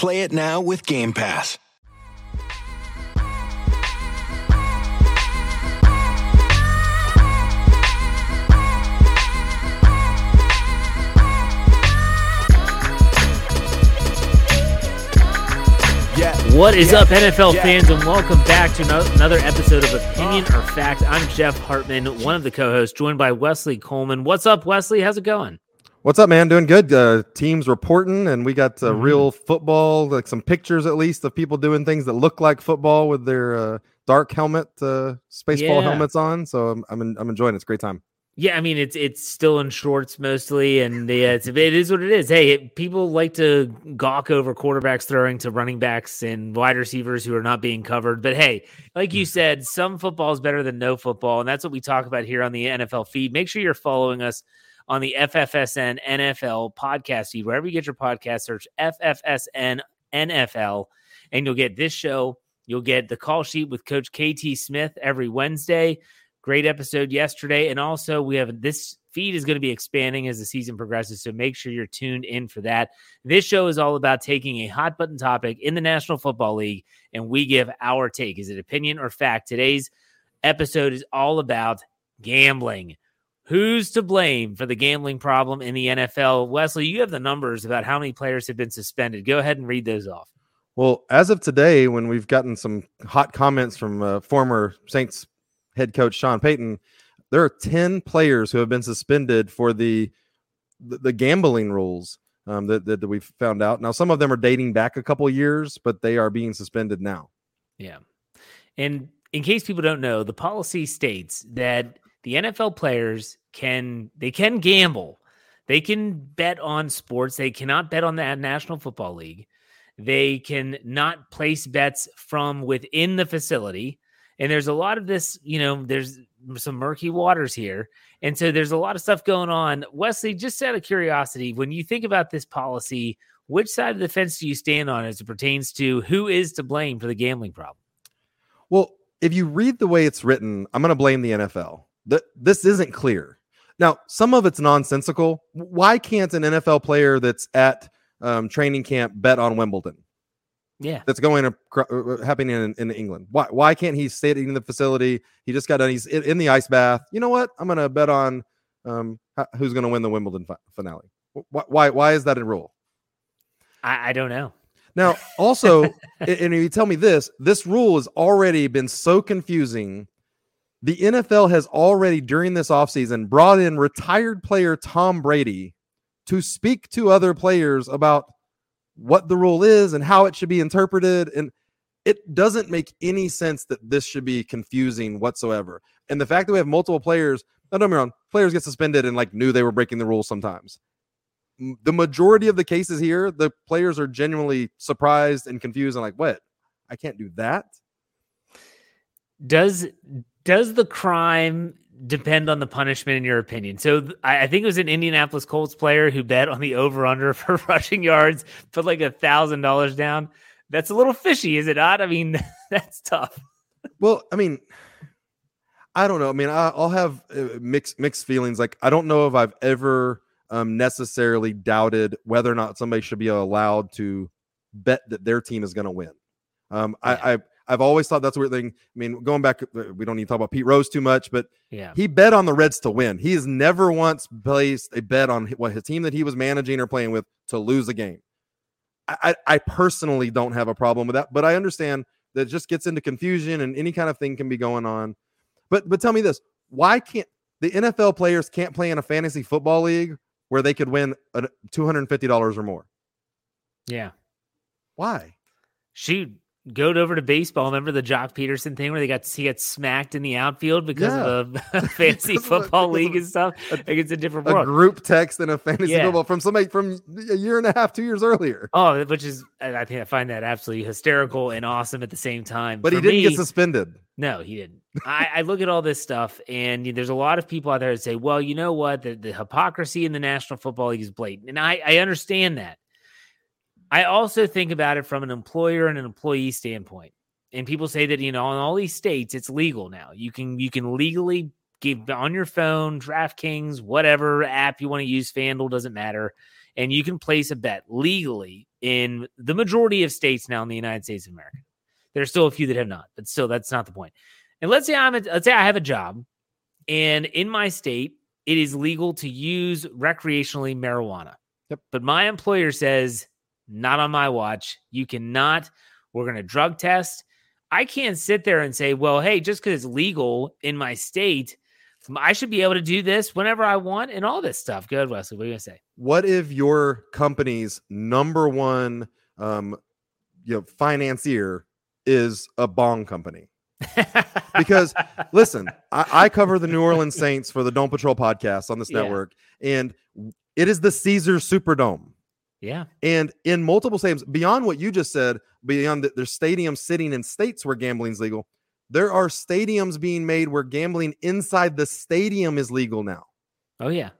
Play it now with Game Pass. What is up, NFL fans, and welcome back to another episode of Opinion ah. or Fact. I'm Jeff Hartman, one of the co-hosts, joined by Wesley Coleman. What's up, Wesley? How's it going? What's up, man? Doing good. Uh, teams reporting, and we got uh, Mhm. real football, like some pictures at least of people doing things that look like football with their uh, dark helmet, uh, spaceball Yeah. helmets on. So I'm I'm, I'm enjoying it. It's a great time. Yeah, I mean it's it's still in shorts mostly, and yeah, it's it is what it is. Hey, it, people like to gawk over quarterbacks throwing to running backs and wide receivers who are not being covered. But hey, like you said, some football is better than no football, and that's what we talk about here on the NFL feed. Make sure you're following us on the FFSN NFL podcast feed wherever you get your podcast. Search FFSN NFL, and you'll get this show. You'll get the call sheet with Coach KT Smith every Wednesday. Great episode yesterday. And also, we have this feed is going to be expanding as the season progresses. So make sure you're tuned in for that. This show is all about taking a hot button topic in the National Football League and we give our take. Is it opinion or fact? Today's episode is all about gambling. Who's to blame for the gambling problem in the NFL? Wesley, you have the numbers about how many players have been suspended. Go ahead and read those off. Well, as of today, when we've gotten some hot comments from uh, former Saints head coach Sean Payton, there are ten players who have been suspended for the the, the gambling rules um, that, that that we've found out. Now, some of them are dating back a couple years, but they are being suspended now. Yeah. And in case people don't know, the policy states that the NFL players can they can gamble. They can bet on sports. They cannot bet on the National Football League. They can not place bets from within the facility. And there's a lot of this, you know, there's some murky waters here. And so there's a lot of stuff going on. Wesley, just out of curiosity, when you think about this policy, which side of the fence do you stand on as it pertains to who is to blame for the gambling problem? Well, if you read the way it's written, I'm going to blame the NFL. Th- this isn't clear. Now, some of it's nonsensical. Why can't an NFL player that's at um, training camp bet on Wimbledon? Yeah. That's going to cr- uh, happening in, in England. Why? Why can't he stay in the facility? He just got done. He's in, in the ice bath. You know what? I'm going to bet on um, who's going to win the Wimbledon fi- finale. Why, why? Why is that a rule? I, I don't know. Now, also, and if you tell me this, this rule has already been so confusing. The NFL has already, during this offseason, brought in retired player Tom Brady to speak to other players about what the rule is and how it should be interpreted. And it doesn't make any sense that this should be confusing whatsoever. And the fact that we have multiple players, no, don't get me wrong, players get suspended and like knew they were breaking the rules sometimes the majority of the cases here, the players are genuinely surprised and confused and like, what? I can't do that. Does does the crime depend on the punishment in your opinion? So th- I, think it was an Indianapolis Colts player who bet on the over under for rushing yards, put like a thousand dollars down. That's a little fishy, is it not? I mean, that's tough. Well, I mean, I don't know. I mean, I, I'll have uh, mixed mixed feelings. Like, I don't know if I've ever um, necessarily doubted whether or not somebody should be allowed to bet that their team is going to win. Um, I, I I've always thought that's a weird thing. I mean, going back, uh, we don't need to talk about Pete Rose too much, but Yeah. he bet on the Reds to win. He has never once placed a bet on what his team that he was managing or playing with to lose a game. I, I personally don't have a problem with that, but I understand that it just gets into confusion and any kind of thing can be going on. But but tell me this: why can't the NFL players can't play in a fantasy football league where they could win two hundred and fifty dollars or more? Yeah. Why? Shoot, go over to baseball. Remember the Joc Pederson thing where they got he got smacked in the outfield because yeah. of a fantasy football a, league and stuff? Like it's a different a world. group text in a fantasy yeah. football from somebody from a year and a half, two years earlier. Oh, which is I think I find that absolutely hysterical and awesome at the same time. But For he didn't me, get suspended. No, he didn't. I, I, look at all this stuff, and there's a lot of people out there that say, "Well, you know what? The, the hypocrisy in the National Football League is blatant," and I, I understand that. I also think about it from an employer and an employee standpoint. And people say that, you know, in all these states, it's legal now. You can you can legally give on your phone, DraftKings, whatever app you want to use, FanDuel doesn't matter. And you can place a bet legally in the majority of states now in the United States of America. There's still a few that have not, but still, that's not the point. And let's say I'm a, let's say I have a job, and in my state, it is legal to use recreationally marijuana. Yep. But my employer says not on my watch. You cannot. We're going to drug test. I can't sit there and say, well, hey, just because it's legal in my state, I should be able to do this whenever I want and all this stuff. Good, Wesley. What are you going to say? What if your company's number one um, you know, financier is a bong company? because listen, I, I, cover the New Orleans Saints for the Dome Patrol podcast on this yeah. network, and it is the Caesars Superdome. Yeah. And in multiple stadiums, beyond what you just said, beyond that there's stadiums sitting in states where gambling is legal, there are stadiums being made where gambling inside the stadium is legal now. Oh, yeah.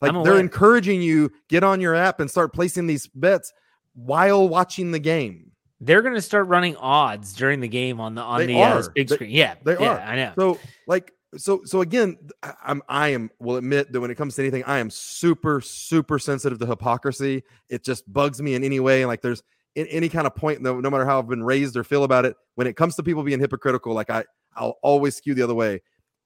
Like they're encouraging you get on your app and start placing these bets while watching the game. They're going to start running odds during the game on the on they the uh, big they, screen. Yeah, they yeah, are. I know. So like so so again i'm i am will admit that when it comes to anything i am super super sensitive to hypocrisy. It just bugs me in any way like there's in any kind of point no, no matter how i've been raised or feel about it when it comes to people being hypocritical like i i'll always skew the other way.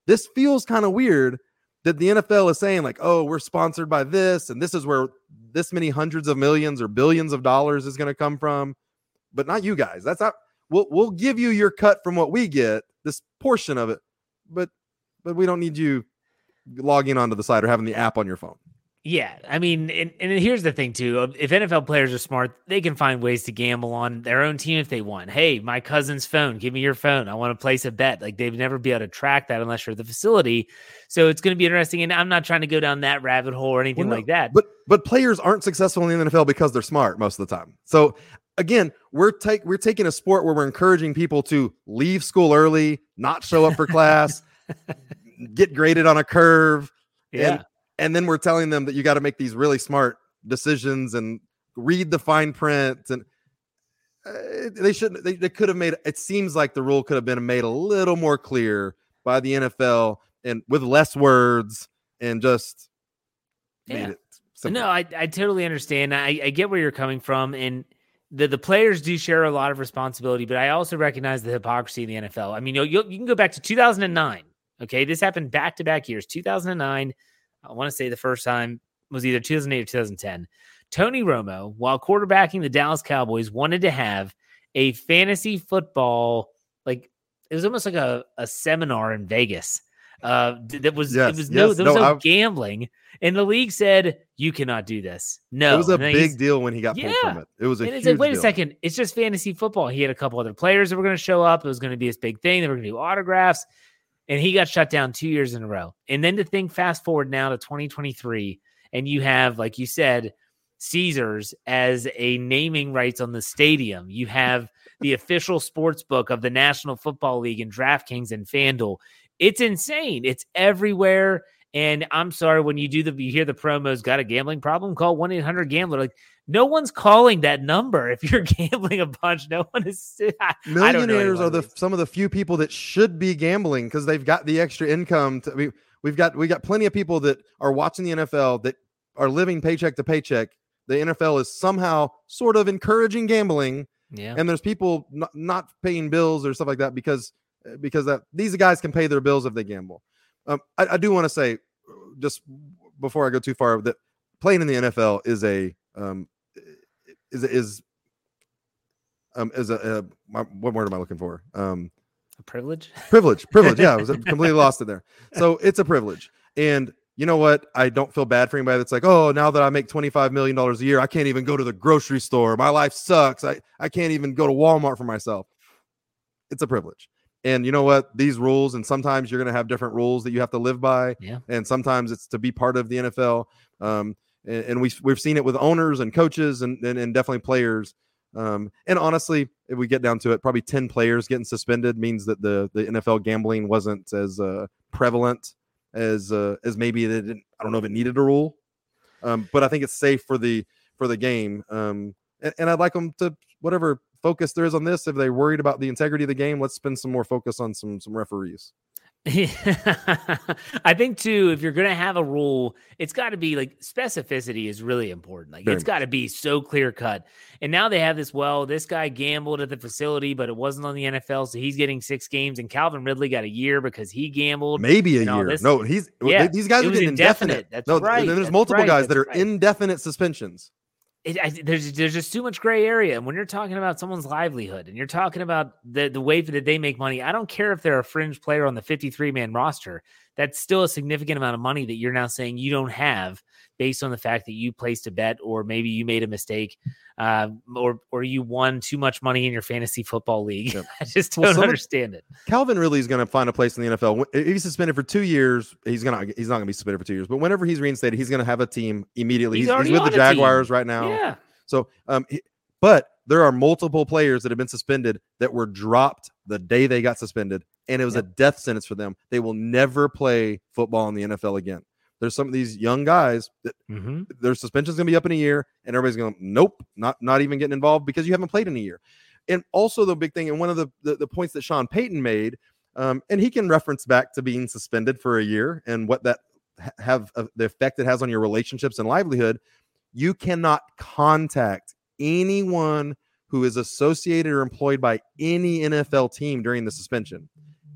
This feels kind of weird that the nfl is saying like oh we're sponsored by this and this is where this many hundreds of millions or billions of dollars is going to come from. But not you guys. That's not we'll, we'll give you your cut from what we get this portion of it but but we don't need you logging onto the site or having the app on your phone. Yeah, I mean, and, and here's the thing too: if NFL players are smart, they can find ways to gamble on their own team if they want. Hey, my cousin's phone, give me your phone. I want to place a bet. Like they'd never be able to track that unless you're at the facility. So it's going to be interesting. And I'm not trying to go down that rabbit hole or anything well, no, like that. But but players aren't successful in the NFL because they're smart most of the time. So again, we're take we're taking a sport where we're encouraging people to leave school early, not show up for class. Get graded on a curve. Yeah. And, and then we're telling them that you got to make these really smart decisions and read the fine print and uh, they shouldn't they, they could have made it seems like the rule could have been made a little more clear by the NFL and with less words and just yeah. No, I, I totally understand. I, I get where you're coming from and the, the players do share a lot of responsibility, but I also recognize the hypocrisy in the NFL. I mean, you you can go back to 2009 Okay, this happened back to back years. 2009, I want to say the first time was either 2008 or 2010. Tony Romo, while quarterbacking the Dallas Cowboys, wanted to have a fantasy football like it was almost like a, a seminar in Vegas. Uh, that was yes, it was no there was no, no gambling, and the league said you cannot do this. No, it was a big deal when he got pulled from it. It was a and it's like, wait deal. a second, it's just fantasy football. He had a couple other players that were going to show up. It was going to be this big thing. They were going to do autographs and he got shut down two years in a row. And then to think fast forward now to 2023, and you have, like you said, Caesars as a naming rights on the stadium. You have the official sports book of the National Football League and DraftKings and FanDuel. It's insane. It's everywhere. And I'm sorry when you do the you hear the promos got a gambling problem, call 1-800-GAMBLER. Like no one's calling that number if you're gambling a bunch. No one is millionaires are the some of the few people that should be gambling because they've got the extra income to we, we've got we got plenty of people that are watching the NFL that are living paycheck to paycheck. The NFL is somehow sort of encouraging gambling. Yeah. And there's people not, not paying bills or stuff like that because because that these guys can pay their bills if they gamble. Um, I, I, do want to say, just before I go too far, that playing in the NFL is a um, is is um, as a, a what word am I looking for? Um, A privilege. privilege, privilege. Yeah, I was completely lost in there. So it's a privilege, and you know what? I don't feel bad for anybody that's like, oh, now that I make twenty five million dollars a year, I can't even go to the grocery store. My life sucks. I I can't even go to Walmart for myself. It's a privilege. And you know what? These rules, and sometimes you're going to have different rules that you have to live by. Yeah. And sometimes it's to be part of the NFL. Um, and, and we've we've seen it with owners and coaches and and, and definitely players. Um, and honestly, if we get down to it, probably ten players getting suspended means that the the NFL gambling wasn't as uh, prevalent as uh, as maybe it didn't. I don't know if it needed a rule, um, but I think it's safe for the for the game. Um, and, and I'd like them to whatever focus there is on this. If they're worried about the integrity of the game, let's spend some more focus on some some referees. I think too, if you're gonna have a rule, it's got to be like specificity is really important. Like Very it's got to be so clear cut. And now they have this. Well, this guy gambled at the facility, but it wasn't on the NFL, so he's getting six games. And Calvin Ridley got a year because he gambled. Maybe a year. this- no, he's Yeah, these guys are getting indefinite. indefinite. That's no, right, There's that's multiple right, guys that are right. indefinite suspensions. It, I, there's there's just too much gray area, and when you're talking about someone's livelihood and you're talking about the the way that they make money, I don't care if they're a fringe player on the 53 man roster. That's still a significant amount of money that you're now saying you don't have based on the fact that you placed a bet or maybe you made a mistake, uh, or or you won too much money in your fantasy football league. Yep. I just don't some understand it. Calvin Ridley is going to find a place in the NFL. If he's suspended for two years, he's gonna he's not going to be suspended for two years. But whenever he's reinstated, he's going to have a team immediately. He's He's, he's with the team. Jaguars right now. Yeah, So, um, he- but there are multiple players that have been suspended that were dropped the day they got suspended, and it was a death sentence for them. They will never play football in the NFL again. There's some of these young guys that Mhm. their suspension's going to be up in a year, and everybody's going, nope, not not even getting involved because you haven't played in a year. And also the big thing, and one of the the, the points that Sean Payton made, um, and he can reference back to being suspended for a year and what that have uh, the effect it has on your relationships and livelihood. You cannot contact anyone who is associated or employed by any NFL team during the suspension.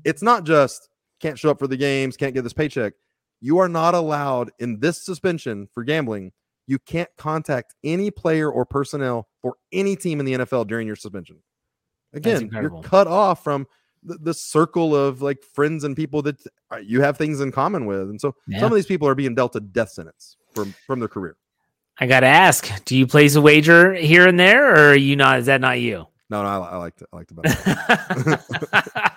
It's not just can't show up for the games, can't get this paycheck. You are not allowed in this suspension for gambling. You can't contact any player or personnel for any team in the NFL during your suspension. Again, you're cut off from the, the circle of like friends and people that uh, you have things in common with. And so Yeah. some of these people are being dealt a death sentence from from their career. I got to ask: Do you place a wager here and there, or are you not? Is that not you? No, no, I, I like to I like to bet.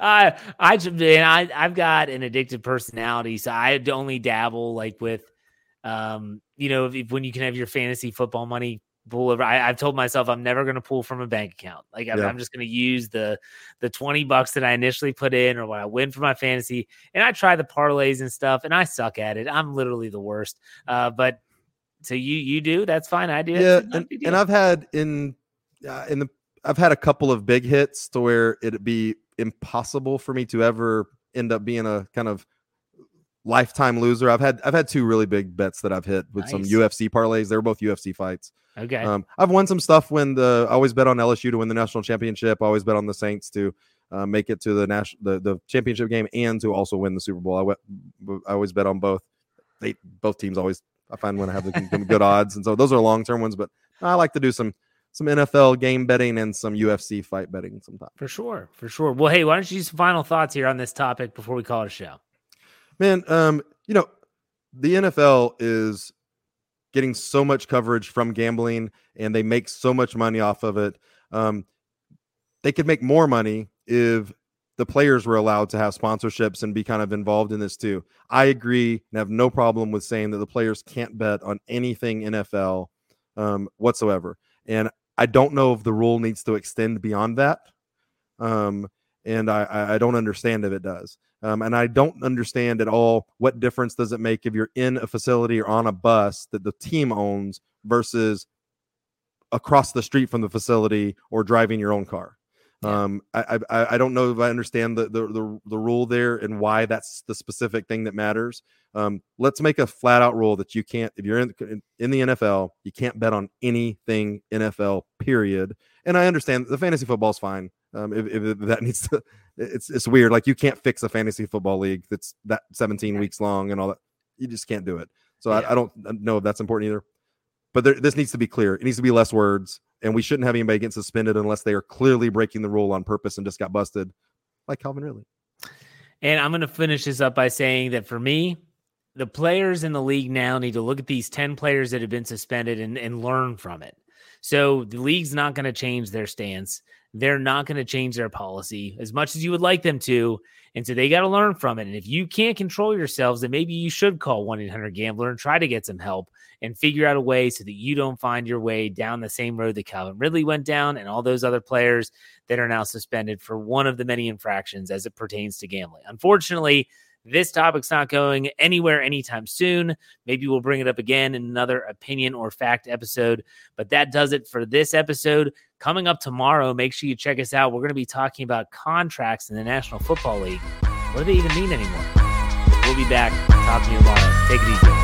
I I man, I I've got an addictive personality, so I only dabble like with, um, you know, if, when you can have your fantasy football money pull over. I, I've told myself I'm never going to pull from a bank account. Like I'm, Yeah. I'm just going to use the the twenty bucks that I initially put in, or what I win for my fantasy, and I try the parlays and stuff, and I suck at it. I'm literally the worst. Uh, but so you you do that's fine. I do. yeah, It's not a and, and. I've had in uh, in the I've had a couple of big hits to where it'd be impossible for me to ever end up being a kind of lifetime loser. I've had I've had two really big bets that I've hit with some UFC parlays. They were both UFC fights. okay. Um, I've won some stuff when the I always bet on LSU to win the national championship. I always bet on the Saints to uh, make it to the national the, the championship game and to also win the Super Bowl. I went, I always bet on both. They both teams always I find when I have the good- good odds, and so those are long term ones. But I like to do some some NFL game betting and some UFC fight betting sometimes. For sure, for sure. Well, hey, why don't you do some final thoughts here on this topic before we call it a show? Man, um, you know, the NFL is getting so much coverage from gambling and they make so much money off of it. Um, they could make more money if the players were allowed to have sponsorships and be kind of involved in this too. I agree and have no problem with saying that the players can't bet on anything NFL um, whatsoever. And I don't know if the rule needs to extend beyond that. Um, and I, I don't understand if it does. Um, and I don't understand at all what difference does it make if you're in a facility or on a bus that the team owns versus across the street from the facility or driving your own car. Yeah. Um, I, I I don't know if I understand the, the the the rule there and why that's the specific thing that matters. Um, let's make a flat out rule that you can't if you're in in, the NFL, you can't bet on anything NFL. Period. And I understand the fantasy football is fine. Um, if, if that needs to, it's it's weird. Like you can't fix a fantasy football league that's that 17 weeks long and all that. You just can't do it. So Yeah. I, I don't know if that's important either. But there, this needs to be clear. It needs to be less words, and we shouldn't have anybody get suspended unless they are clearly breaking the rule on purpose and just got busted, like Calvin Ridley. And I'm going to finish this up by saying that for me, the players in the league now need to look at these 10 players that have been suspended and, and learn from it. So the league's not going to change their stance. They're not going to change their policy as much as you would like them to. And so they got to learn from it. And if you can't control yourselves, then maybe you should call 1 800 Gambler and try to get some help and figure out a way so that you don't find your way down the same road that Calvin Ridley went down and all those other players that are now suspended for one of the many infractions as it pertains to gambling. Unfortunately, this topic's not going anywhere anytime soon. Maybe we'll bring it up again in another opinion or fact episode. But that does it for this episode. Coming up tomorrow, make sure you check us out. We're going to be talking about contracts in the National Football League. What do they even mean anymore? We'll be back talking to you tomorrow. Take it easy.